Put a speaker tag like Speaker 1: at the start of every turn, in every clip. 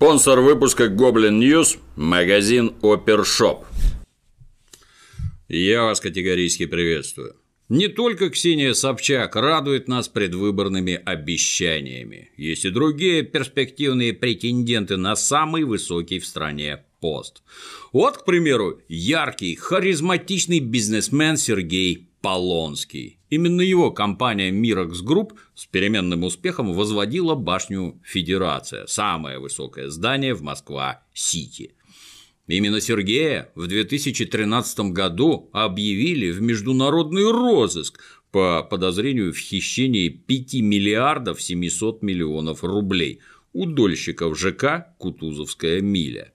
Speaker 1: Спонсор выпуска Goblin News – магазин Opershop. Я вас категорически приветствую. Не только Ксения Собчак радует нас предвыборными обещаниями. Есть и другие перспективные претенденты на самый высокий в стране пост. Вот, к примеру, яркий, харизматичный бизнесмен Сергей Полонский. Именно его компания Mirax Group с переменным успехом возводила башню Федерация, самое высокое здание в Москва-Сити. Именно Сергея в 2013 году объявили в международный розыск по подозрению в хищении 5 миллиардов 700 миллионов рублей у дольщиков ЖК «Кутузовская миля».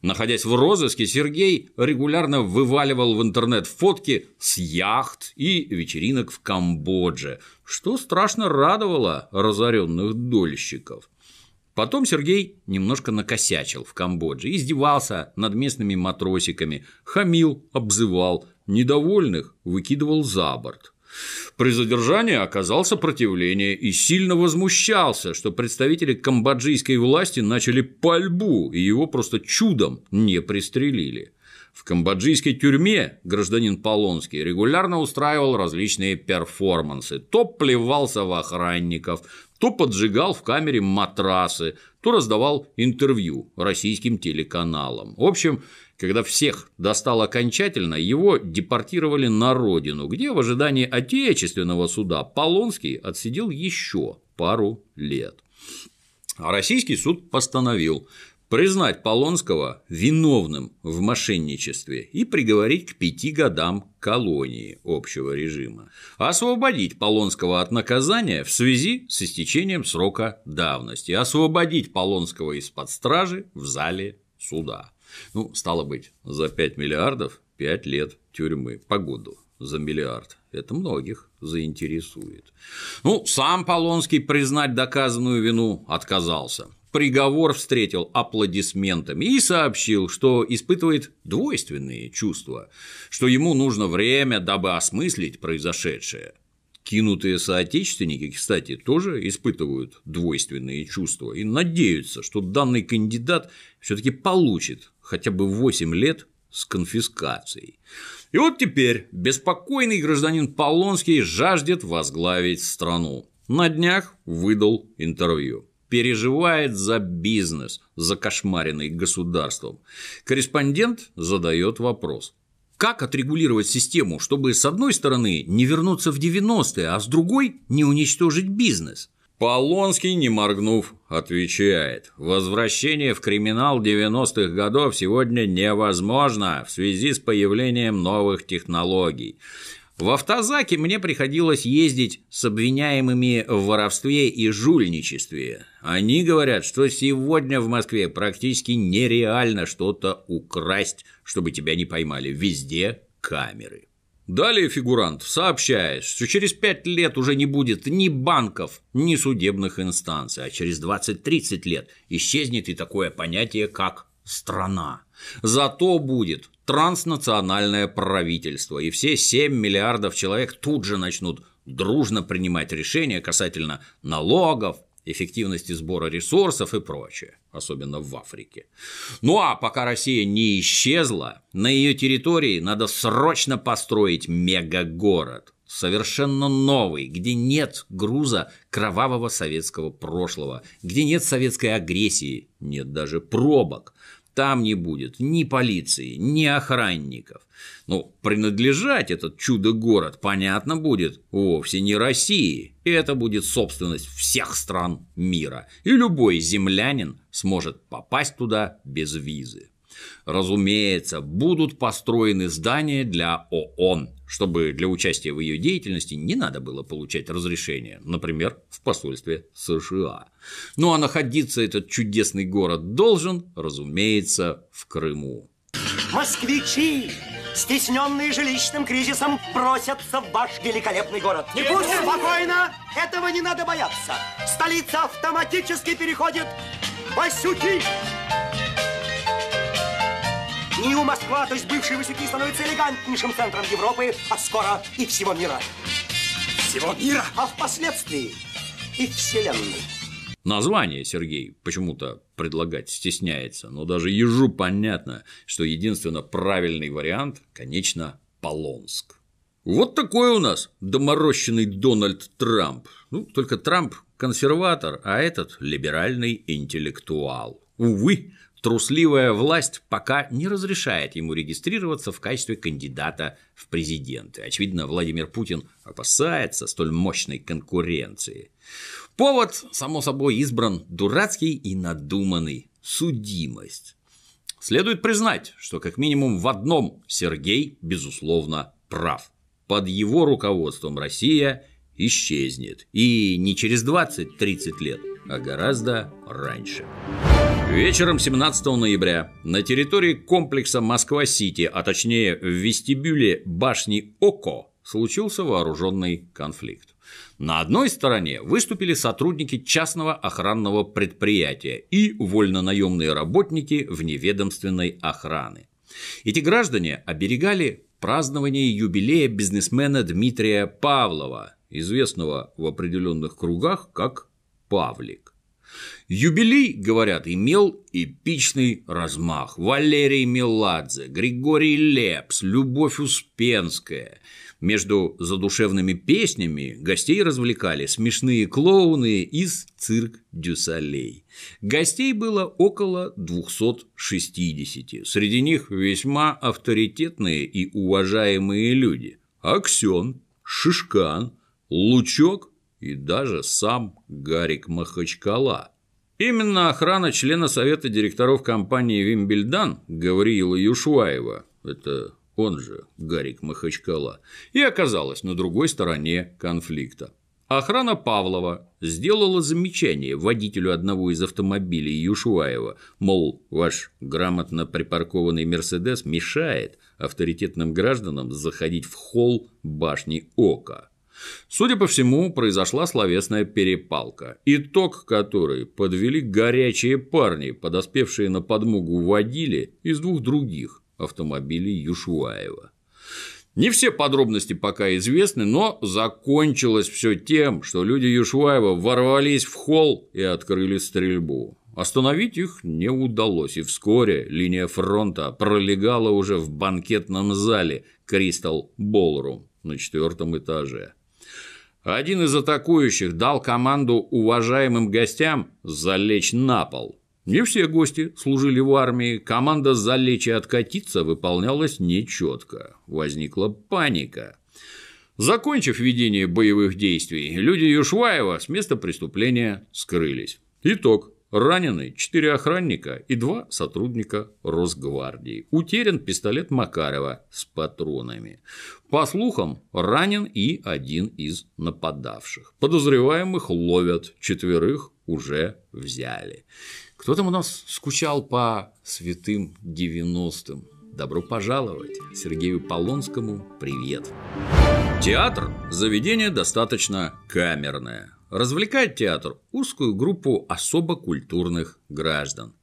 Speaker 1: Находясь в розыске, Сергей регулярно вываливал в интернет фотки с яхт и вечеринок в Камбодже, что страшно радовало разоренных дольщиков. Потом Сергей немножко накосячил в Камбодже, издевался над местными матросиками, хамил, обзывал, недовольных выкидывал за борт. При задержании оказал сопротивление и сильно возмущался, что представители камбоджийской власти начали пальбу, и его просто чудом не пристрелили. В камбоджийской тюрьме гражданин Полонский регулярно устраивал различные перформансы. То плевался в охранников, то поджигал в камере матрасы, то раздавал интервью российским телеканалам. В общем, когда всех достал окончательно, его депортировали на родину, где в ожидании отечественного суда Полонский отсидел еще пару лет. А российский суд постановил признать Полонского виновным в мошенничестве и приговорить к пяти годам колонии общего режима, освободить Полонского от наказания в связи с истечением срока давности, освободить Полонского из-под стражи в зале суда. Ну, стало быть, за 5 миллиардов 5 лет тюрьмы по году за миллиард. Это многих заинтересует. Ну, сам Полонский признать доказанную вину отказался. Приговор встретил аплодисментами и сообщил, что испытывает двойственные чувства, что ему нужно время, дабы осмыслить произошедшее. Кинутые соотечественники, кстати, тоже испытывают двойственные чувства и надеются, что данный кандидат все-таки получит хотя бы 8 лет с конфискацией. И вот теперь беспокойный гражданин Полонский жаждет возглавить страну. На днях выдал интервью. Переживает за бизнес, за кошмаренный государством. Корреспондент задает вопрос. Как отрегулировать систему, чтобы с одной стороны не вернуться в 90-е, а с другой не уничтожить бизнес? Полонский, не моргнув, отвечает. Возвращение в криминал 90-х годов сегодня невозможно в связи с появлением новых технологий. В автозаке мне приходилось ездить с обвиняемыми в воровстве и жульничестве. Они говорят, что сегодня в Москве практически нереально что-то украсть, чтобы тебя не поймали. Везде камеры. Далее фигурант сообщает, что через 5 лет уже не будет ни банков, ни судебных инстанций, а через 20-30 лет исчезнет и такое понятие, как страна. Зато будет транснациональное правительство, и все 7 миллиардов человек тут же начнут дружно принимать решения касательно налогов, эффективности сбора ресурсов и прочее, особенно в Африке. Ну а пока Россия не исчезла, на ее территории надо срочно построить мегагород, совершенно новый, где нет груза кровавого советского прошлого, где нет советской агрессии, нет даже пробок, там не будет ни полиции, ни охранников. Ну, принадлежать этот чудо-город, понятно, будет вовсе не России. Это будет собственность всех стран мира. И любой землянин сможет попасть туда без визы. Разумеется, будут построены здания для ООН, чтобы для участия в ее деятельности не надо было получать разрешение, например, в посольстве США. Ну а находиться этот чудесный город должен, разумеется, в Крыму.
Speaker 2: Москвичи, стесненные жилищным кризисом, просятся в ваш великолепный город.
Speaker 3: Не пусть спокойно, этого не надо бояться. Столица автоматически переходит в Васюки. Нью Москва, то есть бывшие Васюки, становятся элегантнейшим центром Европы, а скоро и всего мира.
Speaker 2: Всего мира?
Speaker 3: А впоследствии и Вселенной.
Speaker 1: Название Сергей почему-то предлагать стесняется, но даже ежу понятно, что единственно правильный вариант, конечно, Полонск. Вот такой у нас доморощенный Дональд Трамп. Ну, только Трамп консерватор, а этот либеральный интеллектуал. Увы, трусливая власть пока не разрешает ему регистрироваться в качестве кандидата в президенты. Очевидно, Владимир Путин опасается столь мощной конкуренции. Повод, само собой, избран дурацкий и надуманный – судимость. Следует признать, что как минимум в одном Сергей, безусловно, прав – под его руководством Россия исчезнет. И не через 20-30 лет, а гораздо раньше. Вечером 17 ноября на территории комплекса Москва-Сити, а точнее в вестибюле башни ОКО, случился вооруженный конфликт. На одной стороне выступили сотрудники частного охранного предприятия и вольнонаемные работники вневедомственной охраны. Эти граждане оберегали празднование юбилея бизнесмена Дмитрия Павлова, известного в определенных кругах как Павлик. Юбилей, говорят, имел эпичный размах. Валерий Меладзе, Григорий Лепс, Любовь Успенская – между задушевными песнями гостей развлекали смешные клоуны из цирк Дюсалей. Гостей было около 260. Среди них весьма авторитетные и уважаемые люди. Аксен, Шишкан, Лучок и даже сам Гарик Махачкала. Именно охрана члена совета директоров компании «Вимбельдан» Гавриила Юшваева, это он же Гарик Махачкала, и оказалась на другой стороне конфликта. Охрана Павлова сделала замечание водителю одного из автомобилей Юшуаева, мол, ваш грамотно припаркованный «Мерседес» мешает авторитетным гражданам заходить в холл башни Ока. Судя по всему, произошла словесная перепалка, итог которой подвели горячие парни, подоспевшие на подмогу водили из двух других автомобилей Юшуаева. Не все подробности пока известны, но закончилось все тем, что люди Юшуаева ворвались в холл и открыли стрельбу. Остановить их не удалось, и вскоре линия фронта пролегала уже в банкетном зале Кристал Болрум на четвертом этаже. Один из атакующих дал команду уважаемым гостям залечь на пол. Не все гости служили в армии, команда «залечь и откатиться» выполнялась нечетко. Возникла паника. Закончив ведение боевых действий, люди Юшваева с места преступления скрылись. Итог. Ранены четыре охранника и два сотрудника Росгвардии. Утерян пистолет Макарова с патронами. По слухам, ранен и один из нападавших. Подозреваемых ловят, четверых уже взяли. Кто там у нас скучал по святым 90-м? Добро пожаловать! Сергею Полонскому привет! Театр – заведение достаточно камерное. Развлекает театр узкую группу особо культурных граждан.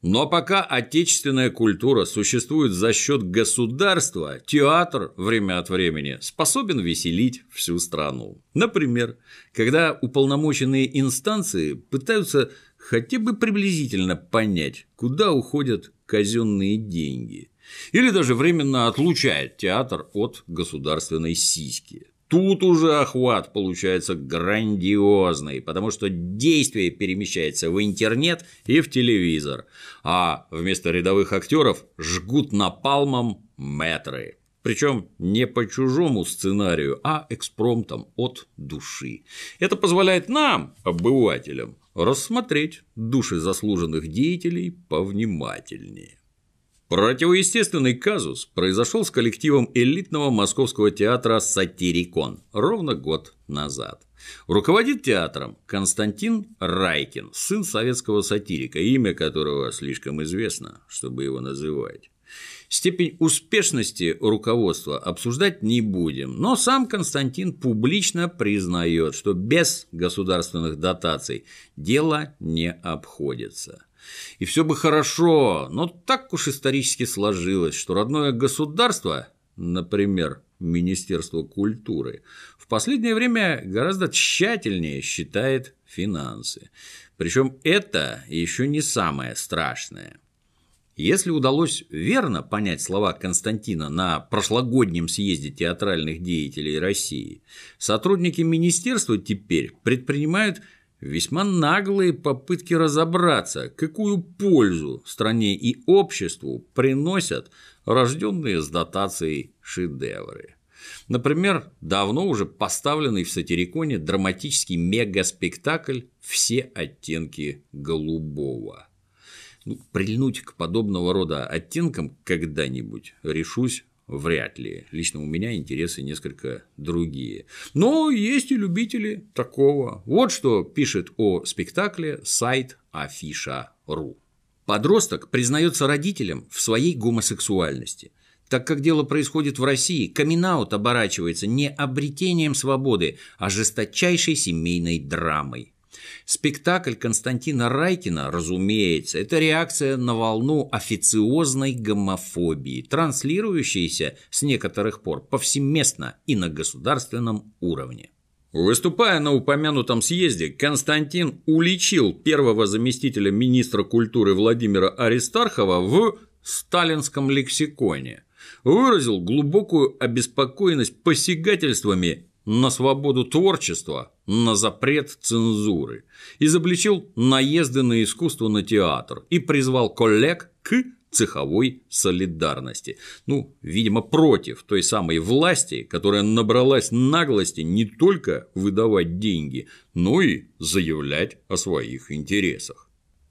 Speaker 1: Но пока отечественная культура существует за счет государства, театр время от времени способен веселить всю страну. Например, когда уполномоченные инстанции пытаются хотя бы приблизительно понять, куда уходят казенные деньги, или даже временно отлучает театр от государственной сиськи. Тут уже охват получается грандиозный, потому что действие перемещается в интернет и в телевизор, а вместо рядовых актеров жгут напалмом метры. Причем не по чужому сценарию, а экспромтом от души. Это позволяет нам, обывателям, рассмотреть души заслуженных деятелей повнимательнее. Противоестественный казус произошел с коллективом элитного московского театра «Сатирикон» ровно год назад. Руководит театром Константин Райкин, сын советского сатирика, имя которого слишком известно, чтобы его называть. Степень успешности руководства обсуждать не будем, но сам Константин публично признает, что без государственных дотаций дело не обходится. И все бы хорошо, но так уж исторически сложилось, что родное государство, например, Министерства культуры в последнее время гораздо тщательнее считает финансы. Причем это еще не самое страшное. Если удалось верно понять слова Константина на прошлогоднем съезде театральных деятелей России, сотрудники министерства теперь предпринимают весьма наглые попытки разобраться, какую пользу стране и обществу приносят рожденные с дотацией шедевры. Например, давно уже поставленный в сатириконе драматический мегаспектакль «Все оттенки голубого». Ну, прильнуть к подобного рода оттенкам когда-нибудь решусь Вряд ли. Лично у меня интересы несколько другие. Но есть и любители такого. Вот что пишет о спектакле сайт Афиша.ру. Подросток признается родителям в своей гомосексуальности. Так как дело происходит в России, камин оборачивается не обретением свободы, а жесточайшей семейной драмой. Спектакль Константина Райкина, разумеется, это реакция на волну официозной гомофобии, транслирующейся с некоторых пор повсеместно и на государственном уровне. Выступая на упомянутом съезде, Константин уличил первого заместителя министра культуры Владимира Аристархова в сталинском лексиконе, выразил глубокую обеспокоенность посягательствами на свободу творчества, на запрет цензуры, изобличил наезды на искусство на театр и призвал коллег к цеховой солидарности. Ну, видимо, против той самой власти, которая набралась наглости не только выдавать деньги, но и заявлять о своих интересах.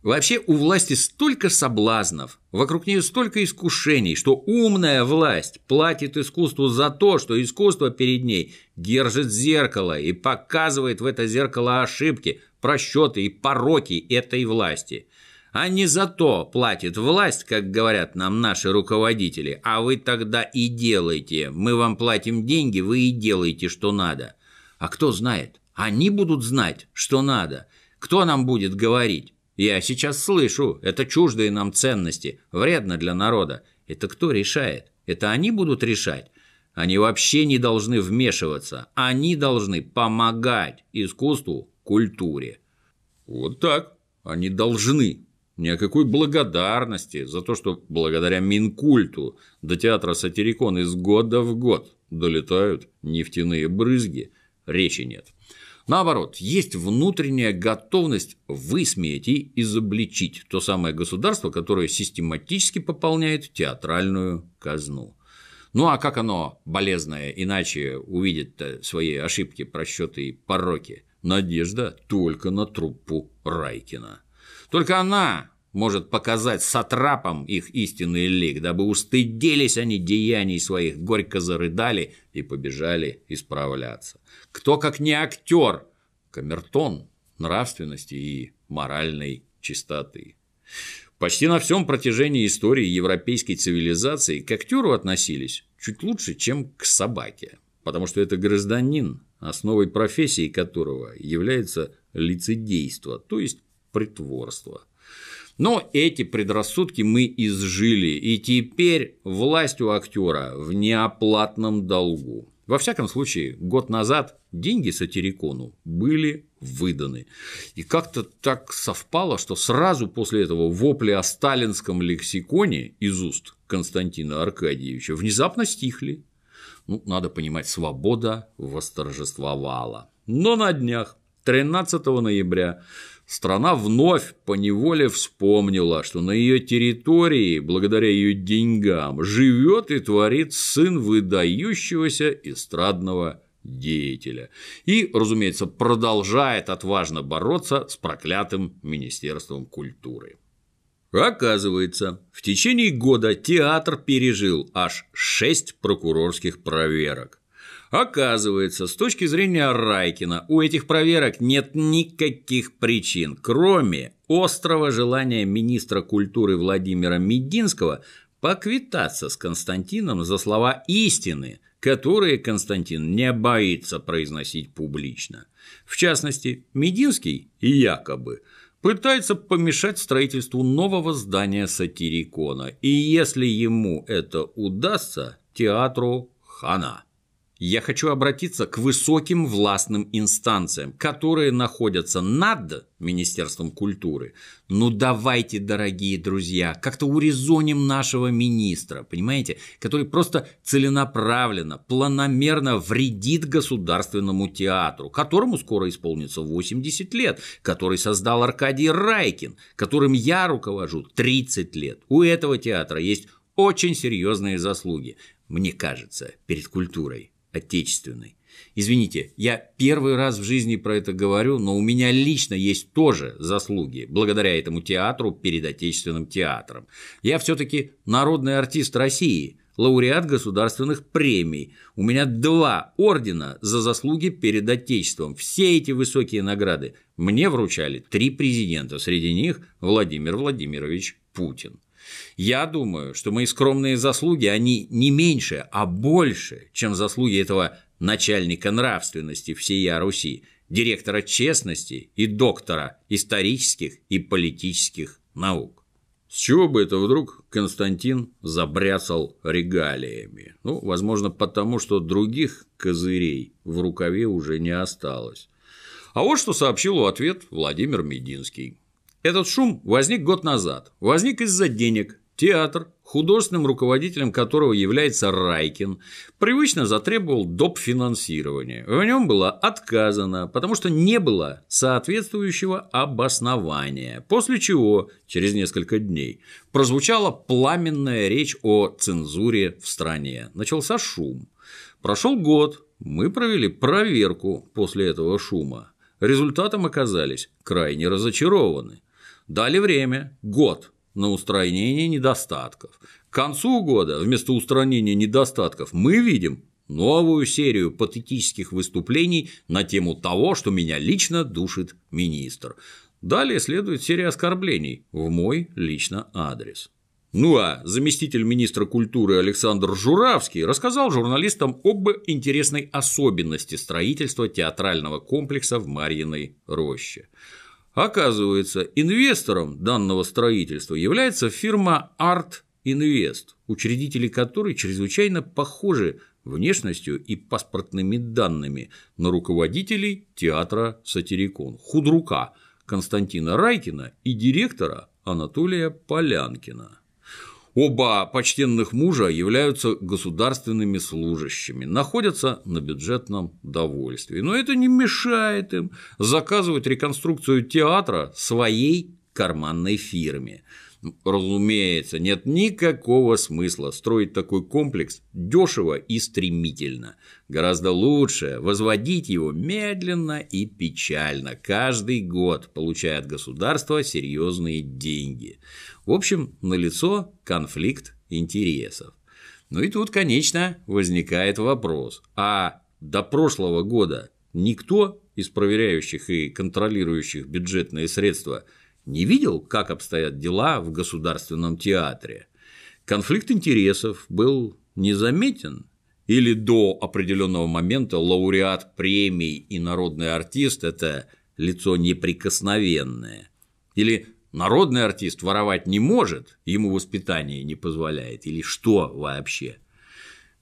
Speaker 1: Вообще у власти столько соблазнов, вокруг нее столько искушений, что умная власть платит искусству за то, что искусство перед ней держит зеркало и показывает в это зеркало ошибки, просчеты и пороки этой власти. А не за то платит власть, как говорят нам наши руководители, а вы тогда и делайте. Мы вам платим деньги, вы и делаете, что надо. А кто знает? Они будут знать, что надо. Кто нам будет говорить? Я сейчас слышу, это чуждые нам ценности, вредно для народа. Это кто решает? Это они будут решать? Они вообще не должны вмешиваться. Они должны помогать искусству, культуре. Вот так. Они должны. Ни о какой благодарности за то, что благодаря Минкульту до театра Сатирикон из года в год долетают нефтяные брызги, речи нет. Наоборот, есть внутренняя готовность высмеять и изобличить то самое государство, которое систематически пополняет театральную казну. Ну а как оно, болезное, иначе увидит свои ошибки, просчеты и пороки? Надежда только на труппу Райкина. Только она может показать сатрапам их истинный лик, дабы устыдились они деяний своих, горько зарыдали и побежали исправляться. Кто как не актер, камертон нравственности и моральной чистоты. Почти на всем протяжении истории европейской цивилизации к актеру относились чуть лучше, чем к собаке, потому что это гражданин, основой профессии которого является лицедейство, то есть притворство – но эти предрассудки мы изжили, и теперь власть у актера в неоплатном долгу. Во всяком случае, год назад деньги сатирикону были выданы. И как-то так совпало, что сразу после этого вопли о сталинском лексиконе из уст Константина Аркадьевича внезапно стихли. Ну, надо понимать, свобода восторжествовала. Но на днях, 13 ноября, страна вновь поневоле вспомнила, что на ее территории, благодаря ее деньгам, живет и творит сын выдающегося эстрадного деятеля. И, разумеется, продолжает отважно бороться с проклятым Министерством культуры. Оказывается, в течение года театр пережил аж шесть прокурорских проверок. Оказывается, с точки зрения Райкина, у этих проверок нет никаких причин, кроме острого желания министра культуры Владимира Мединского поквитаться с Константином за слова истины, которые Константин не боится произносить публично. В частности, Мединский якобы пытается помешать строительству нового здания сатирикона, и если ему это удастся, театру хана. Я хочу обратиться к высоким властным инстанциям, которые находятся над Министерством культуры. Ну давайте, дорогие друзья, как-то урезоним нашего министра, понимаете, который просто целенаправленно, планомерно вредит государственному театру, которому скоро исполнится 80 лет, который создал Аркадий Райкин, которым я руковожу 30 лет. У этого театра есть очень серьезные заслуги, мне кажется, перед культурой отечественной. Извините, я первый раз в жизни про это говорю, но у меня лично есть тоже заслуги благодаря этому театру перед отечественным театром. Я все-таки народный артист России, лауреат государственных премий. У меня два ордена за заслуги перед Отечеством. Все эти высокие награды мне вручали три президента, среди них Владимир Владимирович Путин. Я думаю, что мои скромные заслуги, они не меньше, а больше, чем заслуги этого начальника нравственности всея Руси, директора честности и доктора исторических и политических наук. С чего бы это вдруг Константин забряцал регалиями? Ну, возможно, потому что других козырей в рукаве уже не осталось. А вот что сообщил в ответ Владимир Мединский. Этот шум возник год назад. Возник из-за денег. Театр, художественным руководителем которого является Райкин, привычно затребовал доп. финансирования. В нем было отказано, потому что не было соответствующего обоснования. После чего, через несколько дней, прозвучала пламенная речь о цензуре в стране. Начался шум. Прошел год, мы провели проверку после этого шума. Результатом оказались крайне разочарованы. Дали время – год на устранение недостатков. К концу года вместо устранения недостатков мы видим новую серию патетических выступлений на тему того, что меня лично душит министр. Далее следует серия оскорблений в мой лично адрес. Ну а заместитель министра культуры Александр Журавский рассказал журналистам об интересной особенности строительства театрального комплекса в Марьиной роще. Оказывается, инвестором данного строительства является фирма Art Invest, учредители которой чрезвычайно похожи внешностью и паспортными данными на руководителей театра «Сатирикон» худрука Константина Райкина и директора Анатолия Полянкина. Оба почтенных мужа являются государственными служащими, находятся на бюджетном довольстве. Но это не мешает им заказывать реконструкцию театра своей карманной фирме. Разумеется, нет никакого смысла строить такой комплекс дешево и стремительно. Гораздо лучше возводить его медленно и печально, каждый год, получая от государства серьезные деньги. В общем, налицо конфликт интересов. Ну и тут, конечно, возникает вопрос, а до прошлого года никто из проверяющих и контролирующих бюджетные средства не видел, как обстоят дела в государственном театре. Конфликт интересов был незаметен, или до определенного момента лауреат премий и народный артист – это лицо неприкосновенное, или Народный артист воровать не может, ему воспитание не позволяет, или что вообще?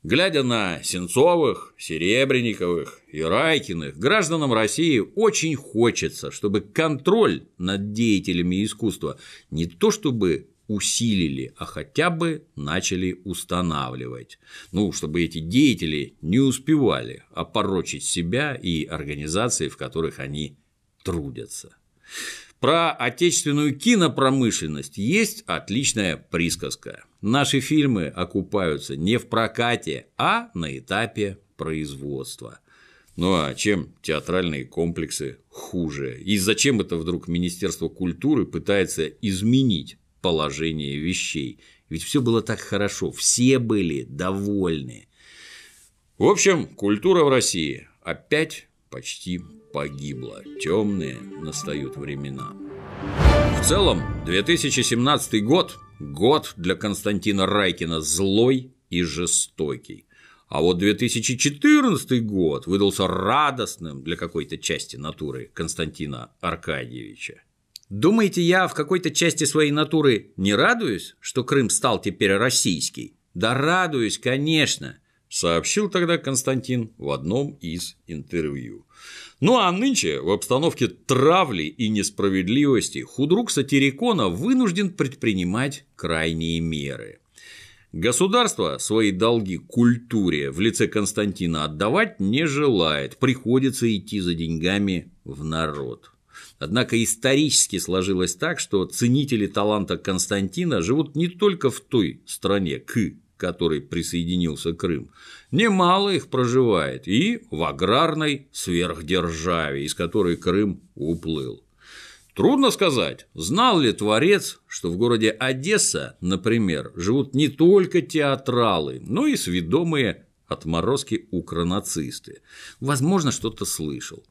Speaker 1: Глядя на Сенцовых, Серебренниковых и Райкиных, гражданам России очень хочется, чтобы контроль над деятелями искусства не то чтобы усилили, а хотя бы начали устанавливать. Ну, чтобы эти деятели не успевали опорочить себя и организации, в которых они трудятся. Про отечественную кинопромышленность есть отличная присказка. Наши фильмы окупаются не в прокате, а на этапе производства. Ну а чем театральные комплексы хуже? И зачем это вдруг Министерство культуры пытается изменить положение вещей? Ведь все было так хорошо, все были довольны. В общем, культура в России опять почти погибла. Темные настают времена. В целом, 2017 год – год для Константина Райкина злой и жестокий. А вот 2014 год выдался радостным для какой-то части натуры Константина Аркадьевича. Думаете, я в какой-то части своей натуры не радуюсь, что Крым стал теперь российский? Да радуюсь, конечно. сообщил тогда Константин в одном из интервью. Ну а нынче в обстановке травли и несправедливости худрук Сатирикона вынужден предпринимать крайние меры. Государство свои долги культуре в лице Константина отдавать не желает, приходится идти за деньгами в народ. Однако исторически сложилось так, что ценители таланта Константина живут не только в той стране, к которой присоединился Крым, немало их проживает и в аграрной сверхдержаве, из которой Крым уплыл. Трудно сказать, знал ли Творец, что в городе Одесса, например, живут не только театралы, но и сведомые отморозки укронацисты. Возможно, что-то слышал.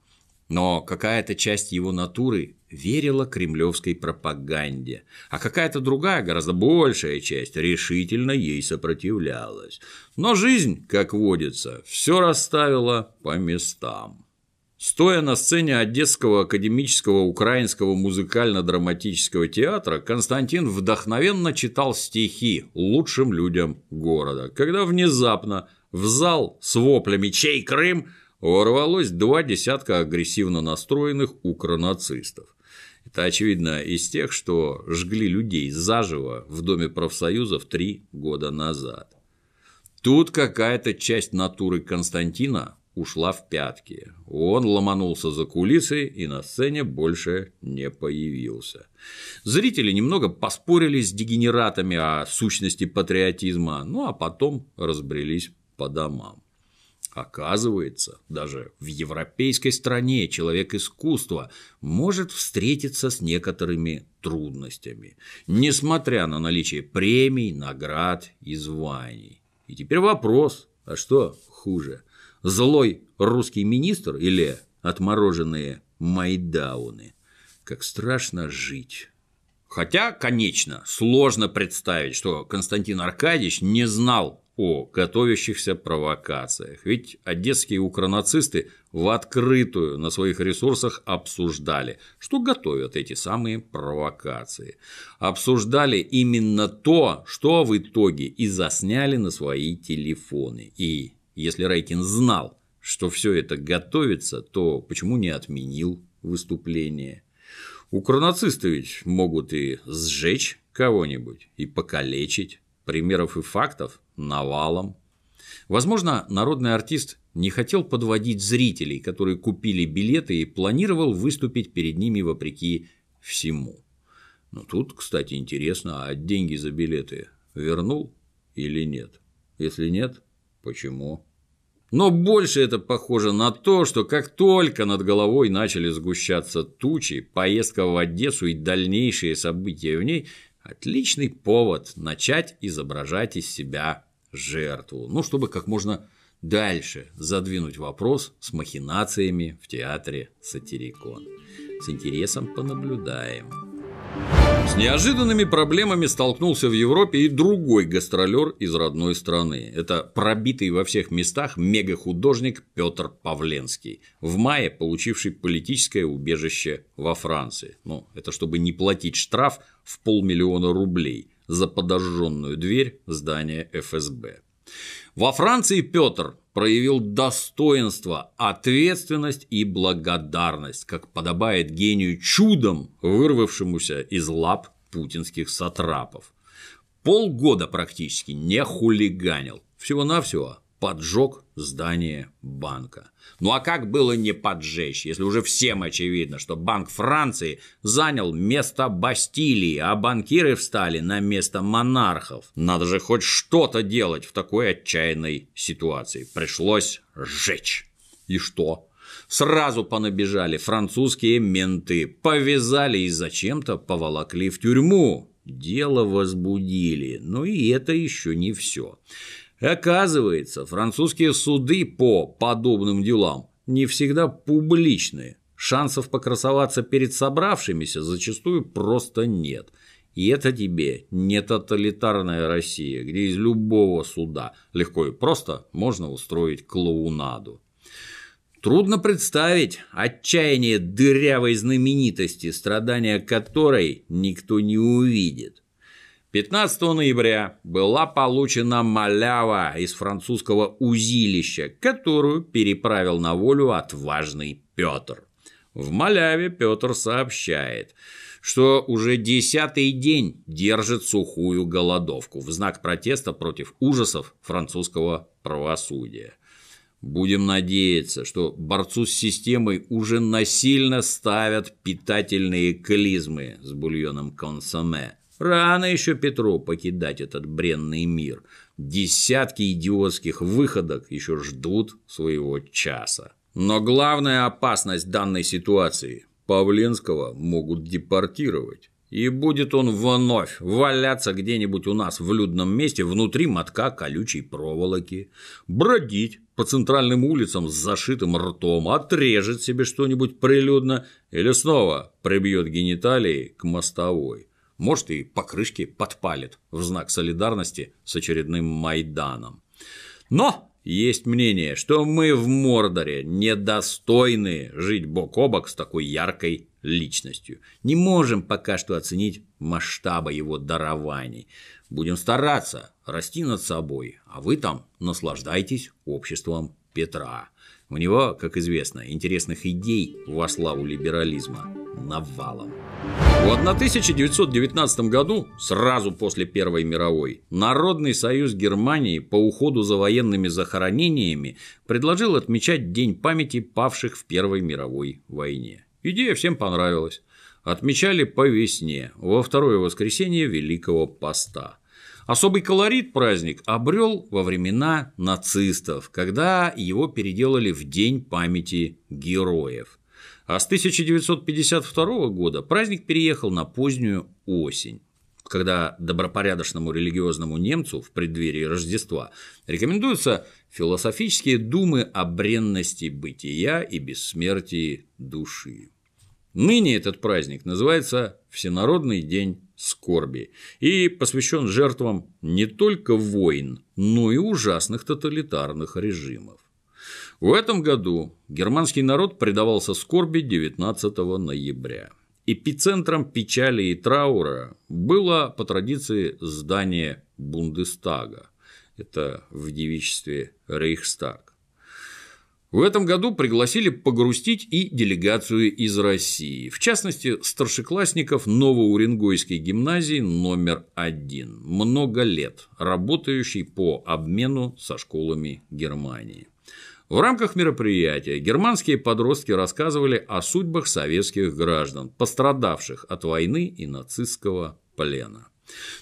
Speaker 1: Но какая-то часть его натуры верила кремлевской пропаганде, а какая-то другая, гораздо большая часть решительно ей сопротивлялась. Но жизнь, как водится, все расставила по местам. Стоя на сцене Одесского академического украинского музыкально-драматического театра, Константин вдохновенно читал стихи лучшим людям города, когда внезапно в зал с воплями «Чей Крым?» Ворвалось два десятка агрессивно настроенных укронацистов. Это, очевидно, из тех, что жгли людей заживо в Доме профсоюзов три года назад. Тут какая-то часть натуры Константина ушла в пятки. Он ломанулся за кулисы и на сцене больше не появился. Зрители немного поспорили с дегенератами о сущности патриотизма, ну а потом разбрелись по домам. Оказывается, даже в европейской стране человек искусства может встретиться с некоторыми трудностями, несмотря на наличие премий, наград и званий. И теперь вопрос, а что хуже, злой русский министр или отмороженные майдауны? Как страшно жить. Хотя, конечно, сложно представить, что Константин Аркадьевич не знал о готовящихся провокациях. Ведь одесские укронацисты в открытую на своих ресурсах обсуждали, что готовят эти самые провокации. Обсуждали именно то, что в итоге и засняли на свои телефоны. И если Райкин знал, что все это готовится, то почему не отменил выступление? Укронацисты ведь могут и сжечь кого-нибудь, и покалечить. Примеров и фактов навалом. Возможно, народный артист не хотел подводить зрителей, которые купили билеты и планировал выступить перед ними вопреки всему. Но тут, кстати, интересно, а деньги за билеты вернул или нет? Если нет, почему? Но больше это похоже на то, что как только над головой начали сгущаться тучи, поездка в Одессу и дальнейшие события в ней – отличный повод начать изображать из себя жертву, ну, чтобы как можно дальше задвинуть вопрос с махинациями в театре «Сатирикон». С интересом понаблюдаем. С неожиданными проблемами столкнулся в Европе и другой гастролер из родной страны. Это пробитый во всех местах мегахудожник Петр Павленский, в мае получивший политическое убежище во Франции. Ну, это чтобы не платить штраф в полмиллиона рублей за подожженную дверь здания ФСБ. Во Франции Петр проявил достоинство, ответственность и благодарность, как подобает гению чудом, вырвавшемуся из лап путинских сатрапов. Полгода практически не хулиганил, всего-навсего поджег здание банка. Ну а как было не поджечь, если уже всем очевидно, что Банк Франции занял место Бастилии, а банкиры встали на место монархов? Надо же хоть что-то делать в такой отчаянной ситуации. Пришлось сжечь. И что? Сразу понабежали французские менты, повязали и зачем-то поволокли в тюрьму. Дело возбудили, но и это еще не все. Оказывается, французские суды по подобным делам не всегда публичные. Шансов покрасоваться перед собравшимися зачастую просто нет. И это тебе не тоталитарная Россия, где из любого суда легко и просто можно устроить клоунаду. Трудно представить отчаяние дырявой знаменитости, страдания которой никто не увидит. 15 ноября была получена малява из французского узилища, которую переправил на волю отважный Петр. В маляве Петр сообщает, что уже десятый день держит сухую голодовку в знак протеста против ужасов французского правосудия. Будем надеяться, что борцу с системой уже насильно ставят питательные клизмы с бульоном консоме. Рано еще Петру покидать этот бренный мир. Десятки идиотских выходок еще ждут своего часа. Но главная опасность данной ситуации – Павленского могут депортировать. И будет он вновь валяться где-нибудь у нас в людном месте внутри мотка колючей проволоки, бродить по центральным улицам с зашитым ртом, отрежет себе что-нибудь прилюдно или снова прибьет гениталии к мостовой. Может, и покрышки подпалит в знак солидарности с очередным Майданом. Но есть мнение, что мы в Мордоре недостойны жить бок о бок с такой яркой личностью. Не можем пока что оценить масштаба его дарований. Будем стараться расти над собой, а вы там наслаждайтесь обществом Петра. У него, как известно, интересных идей во славу либерализма навалом. В 1919 году, сразу после Первой мировой, Народный союз Германии по уходу за военными захоронениями предложил отмечать День памяти павших в Первой мировой войне. Идея всем понравилась. Отмечали по весне, во второе воскресенье Великого Поста. Особый колорит праздник обрел во времена нацистов, когда его переделали в День памяти героев. А с 1952 года праздник переехал на позднюю осень когда добропорядочному религиозному немцу в преддверии Рождества рекомендуются философические думы о бренности бытия и бессмертии души. Ныне этот праздник называется Всенародный день скорби и посвящен жертвам не только войн, но и ужасных тоталитарных режимов. В этом году германский народ предавался скорби 19 ноября. Эпицентром печали и траура было по традиции здание Бундестага. Это в девичестве Рейхстаг. В этом году пригласили погрустить и делегацию из России, в частности, старшеклассников Новоуренгойской гимназии номер один, много лет работающей по обмену со школами Германии. В рамках мероприятия германские подростки рассказывали о судьбах советских граждан, пострадавших от войны и нацистского плена.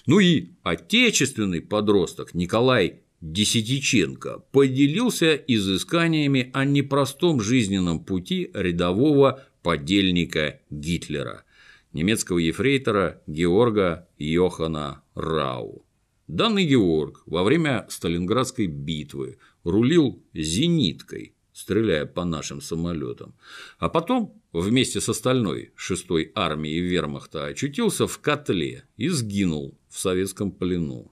Speaker 1: Ну и отечественный подросток Николай Десятиченко поделился изысканиями о непростом жизненном пути рядового подельника Гитлера, немецкого ефрейтора Георга Йохана Рау. Данный Георг во время Сталинградской битвы рулил зениткой, стреляя по нашим самолетам, а потом вместе с остальной шестой армией вермахта очутился в котле и сгинул в советском плену.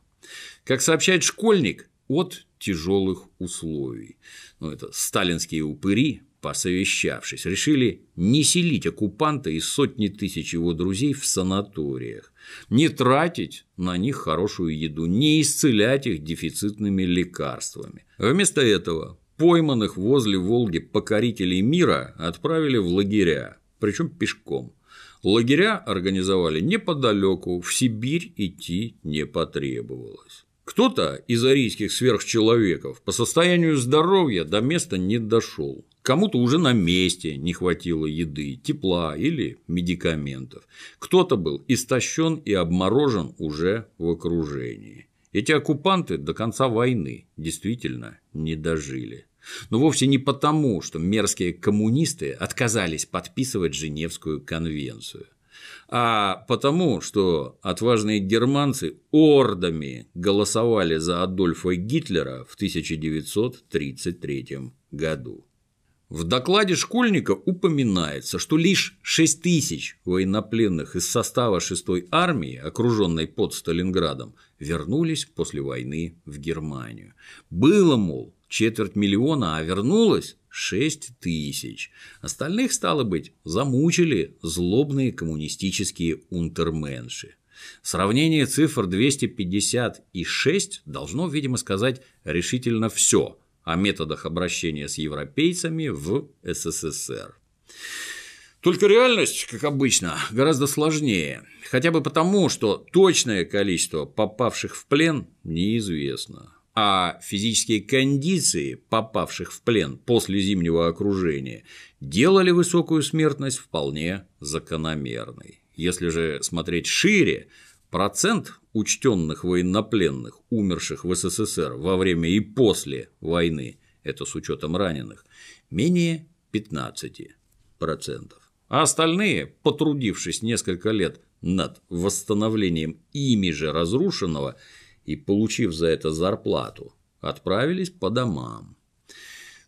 Speaker 1: Как сообщает школьник, от тяжелых условий. Ну, это сталинские упыри посовещавшись, решили не селить оккупанта и сотни тысяч его друзей в санаториях, не тратить на них хорошую еду, не исцелять их дефицитными лекарствами. Вместо этого пойманных возле Волги покорителей мира отправили в лагеря, причем пешком. Лагеря организовали неподалеку, в Сибирь идти не потребовалось. Кто-то из арийских сверхчеловеков по состоянию здоровья до места не дошел. Кому-то уже на месте не хватило еды, тепла или медикаментов. Кто-то был истощен и обморожен уже в окружении. Эти оккупанты до конца войны действительно не дожили. Но вовсе не потому, что мерзкие коммунисты отказались подписывать Женевскую конвенцию, а потому, что отважные германцы ордами голосовали за Адольфа Гитлера в 1933 году. В докладе школьника упоминается, что лишь 6 тысяч военнопленных из состава 6-й армии, окруженной под Сталинградом, вернулись после войны в Германию. Было, мол, четверть миллиона, а вернулось 6 тысяч. Остальных, стало быть, замучили злобные коммунистические унтерменши. Сравнение цифр 250 и 6 должно, видимо, сказать решительно все о методах обращения с европейцами в СССР. Только реальность, как обычно, гораздо сложнее. Хотя бы потому, что точное количество попавших в плен неизвестно. А физические кондиции попавших в плен после зимнего окружения делали высокую смертность вполне закономерной. Если же смотреть шире, процент учтенных военнопленных, умерших в СССР во время и после войны, это с учетом раненых, менее 15%. А остальные, потрудившись несколько лет над восстановлением ими же разрушенного и получив за это зарплату, отправились по домам.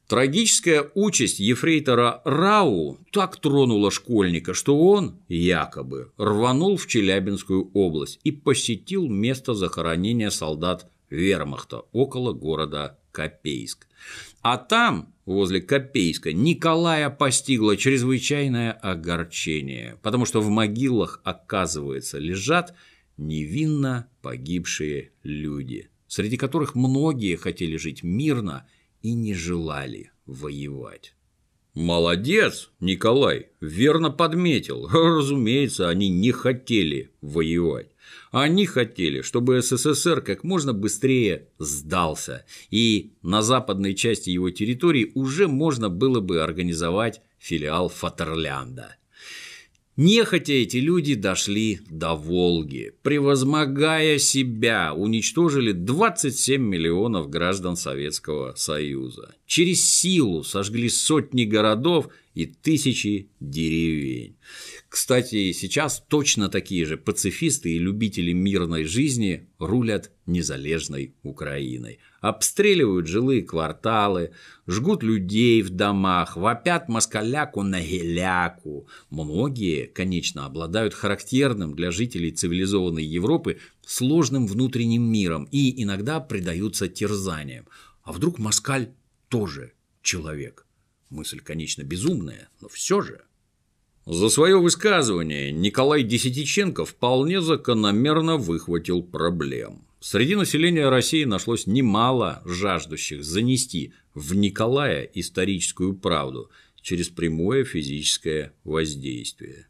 Speaker 1: Трагическая участь ефрейтора Рау так тронула школьника, что он, якобы, рванул в Челябинскую область и посетил место захоронения солдат вермахта около города Копейск. А там, возле Копейска, Николая постигло чрезвычайное огорчение, потому что в могилах, оказывается, лежат невинно погибшие люди, среди которых многие хотели жить мирно – и не желали воевать. Молодец, Николай, верно подметил. Разумеется, они не хотели воевать. Они хотели, чтобы СССР как можно быстрее сдался, и на западной части его территории уже можно было бы организовать филиал Фатерлянда. Нехотя эти люди дошли до Волги, превозмогая себя, уничтожили 27 миллионов граждан Советского Союза. Через силу сожгли сотни городов и тысячи деревень. Кстати, сейчас точно такие же пацифисты и любители мирной жизни рулят незалежной Украиной. Обстреливают жилые кварталы, жгут людей в домах, вопят москаляку на геляку. Многие, конечно, обладают характерным для жителей цивилизованной Европы сложным внутренним миром и иногда предаются терзаниям. А вдруг москаль тоже человек? Мысль, конечно, безумная, но все же. За свое высказывание Николай Десятиченко вполне закономерно выхватил проблем. Среди населения России нашлось немало жаждущих занести в Николая историческую правду через прямое физическое воздействие.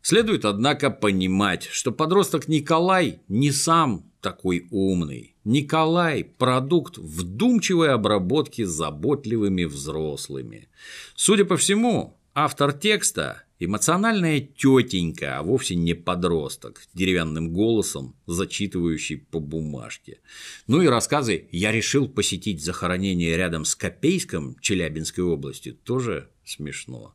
Speaker 1: Следует, однако, понимать, что подросток Николай не сам такой умный. Николай – продукт вдумчивой обработки заботливыми взрослыми. Судя по всему, автор текста Эмоциональная тетенька, а вовсе не подросток, деревянным голосом, зачитывающий по бумажке. Ну и рассказы «Я решил посетить захоронение рядом с Копейском Челябинской области» тоже смешно.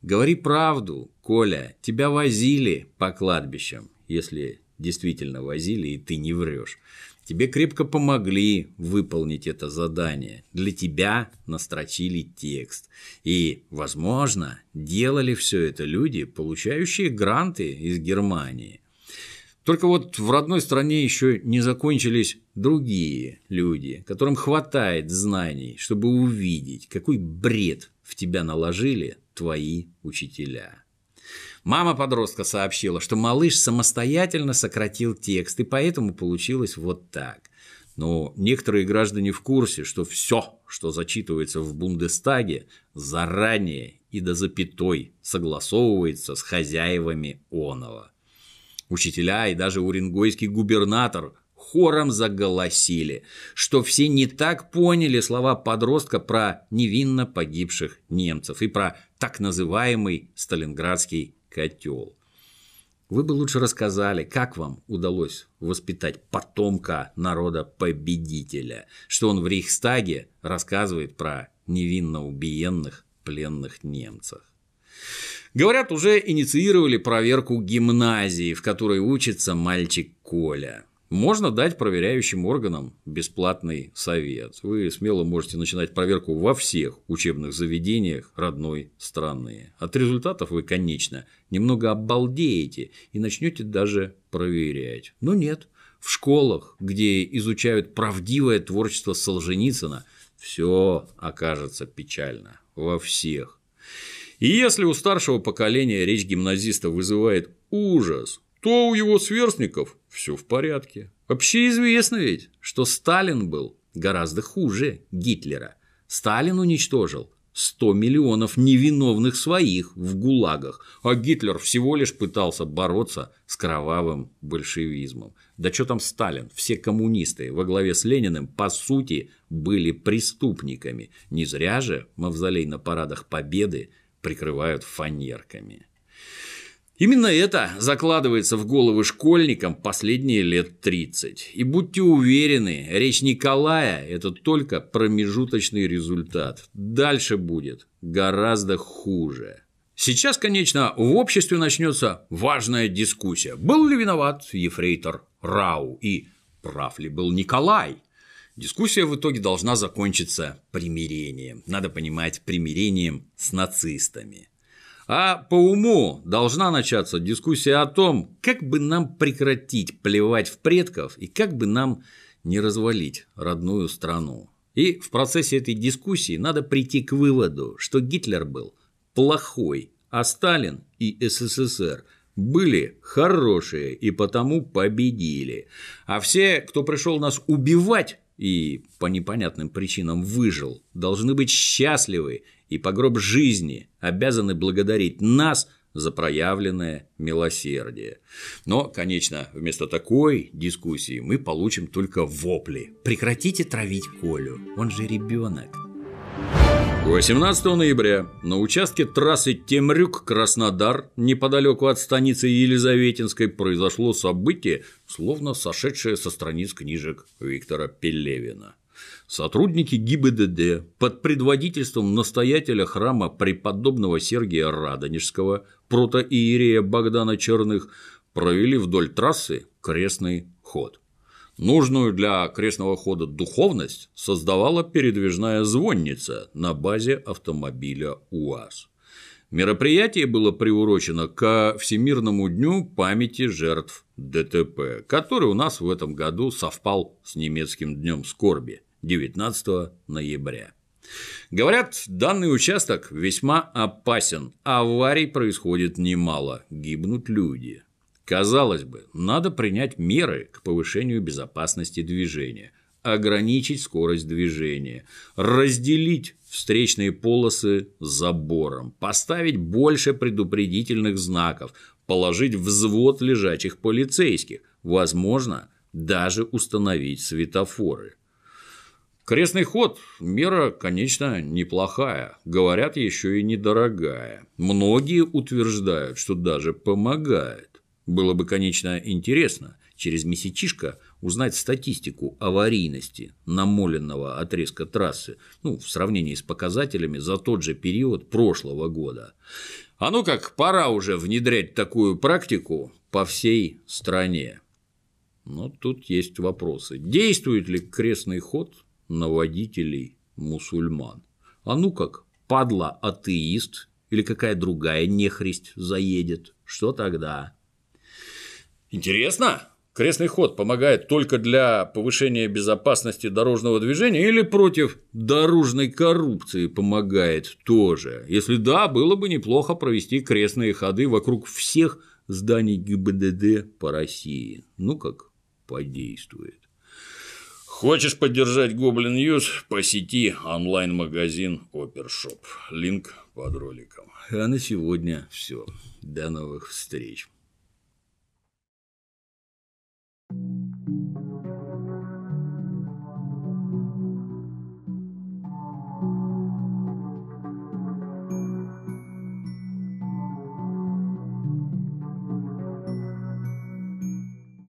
Speaker 1: Говори правду, Коля, тебя возили по кладбищам, если действительно возили, и ты не врешь. Тебе крепко помогли выполнить это задание. Для тебя настрочили текст. И, возможно, делали все это люди, получающие гранты из Германии. Только вот в родной стране еще не закончились другие люди, которым хватает знаний, чтобы увидеть, какой бред в тебя наложили твои учителя. Мама подростка сообщила, что малыш самостоятельно сократил текст, и поэтому получилось вот так. Но некоторые граждане в курсе, что все, что зачитывается в Бундестаге, заранее и до запятой согласовывается с хозяевами оного. Учителя и даже уренгойский губернатор хором заголосили, что все не так поняли слова подростка про невинно погибших немцев и про так называемый Сталинградский котел. Вы бы лучше рассказали, как вам удалось воспитать потомка народа-победителя, что он в Рейхстаге рассказывает про невинно убиенных пленных немцев. Говорят, уже инициировали проверку гимназии, в которой учится мальчик Коля. Можно дать проверяющим органам бесплатный совет. Вы смело можете начинать проверку во всех учебных заведениях родной страны. От результатов вы, конечно, немного обалдеете и начнете даже проверять. Но нет, в школах, где изучают правдивое творчество Солженицына, все окажется печально. Во всех. И если у старшего поколения речь гимназиста вызывает ужас, то у его сверстников все в порядке. Вообще известно ведь, что Сталин был гораздо хуже Гитлера. Сталин уничтожил 100 миллионов невиновных своих в ГУЛАГах, а Гитлер всего лишь пытался бороться с кровавым большевизмом. Да что там Сталин, все коммунисты во главе с Лениным по сути были преступниками. Не зря же мавзолей на парадах Победы прикрывают фанерками. Именно это закладывается в головы школьникам последние лет 30. И будьте уверены, речь Николая – это только промежуточный результат. Дальше будет гораздо хуже. Сейчас, конечно, в обществе начнется важная дискуссия. Был ли виноват ефрейтор Рау и прав ли был Николай? Дискуссия в итоге должна закончиться примирением. Надо понимать, примирением с нацистами. А по уму должна начаться дискуссия о том, как бы нам прекратить плевать в предков и как бы нам не развалить родную страну. И в процессе этой дискуссии надо прийти к выводу, что Гитлер был плохой, а Сталин и СССР были хорошие и потому победили. А все, кто пришел нас убивать и по непонятным причинам выжил, должны быть счастливы и по гроб жизни обязаны благодарить нас за проявленное милосердие. Но, конечно, вместо такой дискуссии мы получим только вопли. Прекратите травить Колю, он же ребенок. 18 ноября на участке трассы Темрюк-Краснодар, неподалеку от станицы Елизаветинской, произошло событие, словно сошедшее со страниц книжек Виктора Пелевина. Сотрудники ГИБДД под предводительством настоятеля храма преподобного Сергия Радонежского, протоиерея Богдана Черных, провели вдоль трассы крестный ход. Нужную для крестного хода духовность создавала передвижная звонница на базе автомобиля УАЗ. Мероприятие было приурочено ко Всемирному дню памяти жертв ДТП, который у нас в этом году совпал с немецким днем скорби. 19 ноября. Говорят, данный участок весьма опасен, аварий происходит немало, гибнут люди. Казалось бы, надо принять меры к повышению безопасности движения, ограничить скорость движения, разделить встречные полосы забором, поставить больше предупредительных знаков, положить взвод лежачих полицейских, возможно, даже установить светофоры. Крестный ход – мера, конечно, неплохая, говорят, еще и недорогая. Многие утверждают, что даже помогает. Было бы, конечно, интересно через месячишко узнать статистику аварийности намоленного отрезка трассы ну, в сравнении с показателями за тот же период прошлого года. А ну как, пора уже внедрять такую практику по всей стране. Но тут есть вопросы. Действует ли крестный ход на водителей мусульман. А ну как, падла атеист или какая другая нехристь заедет, что тогда? Интересно, крестный ход помогает только для повышения безопасности дорожного движения или против дорожной коррупции помогает тоже? Если да, было бы неплохо провести крестные ходы вокруг всех зданий ГИБДД по России. Ну как подействует. Хочешь поддержать Goblin News? Посети онлайн-магазин Opershop. Link под роликом. А на сегодня все. До новых встреч.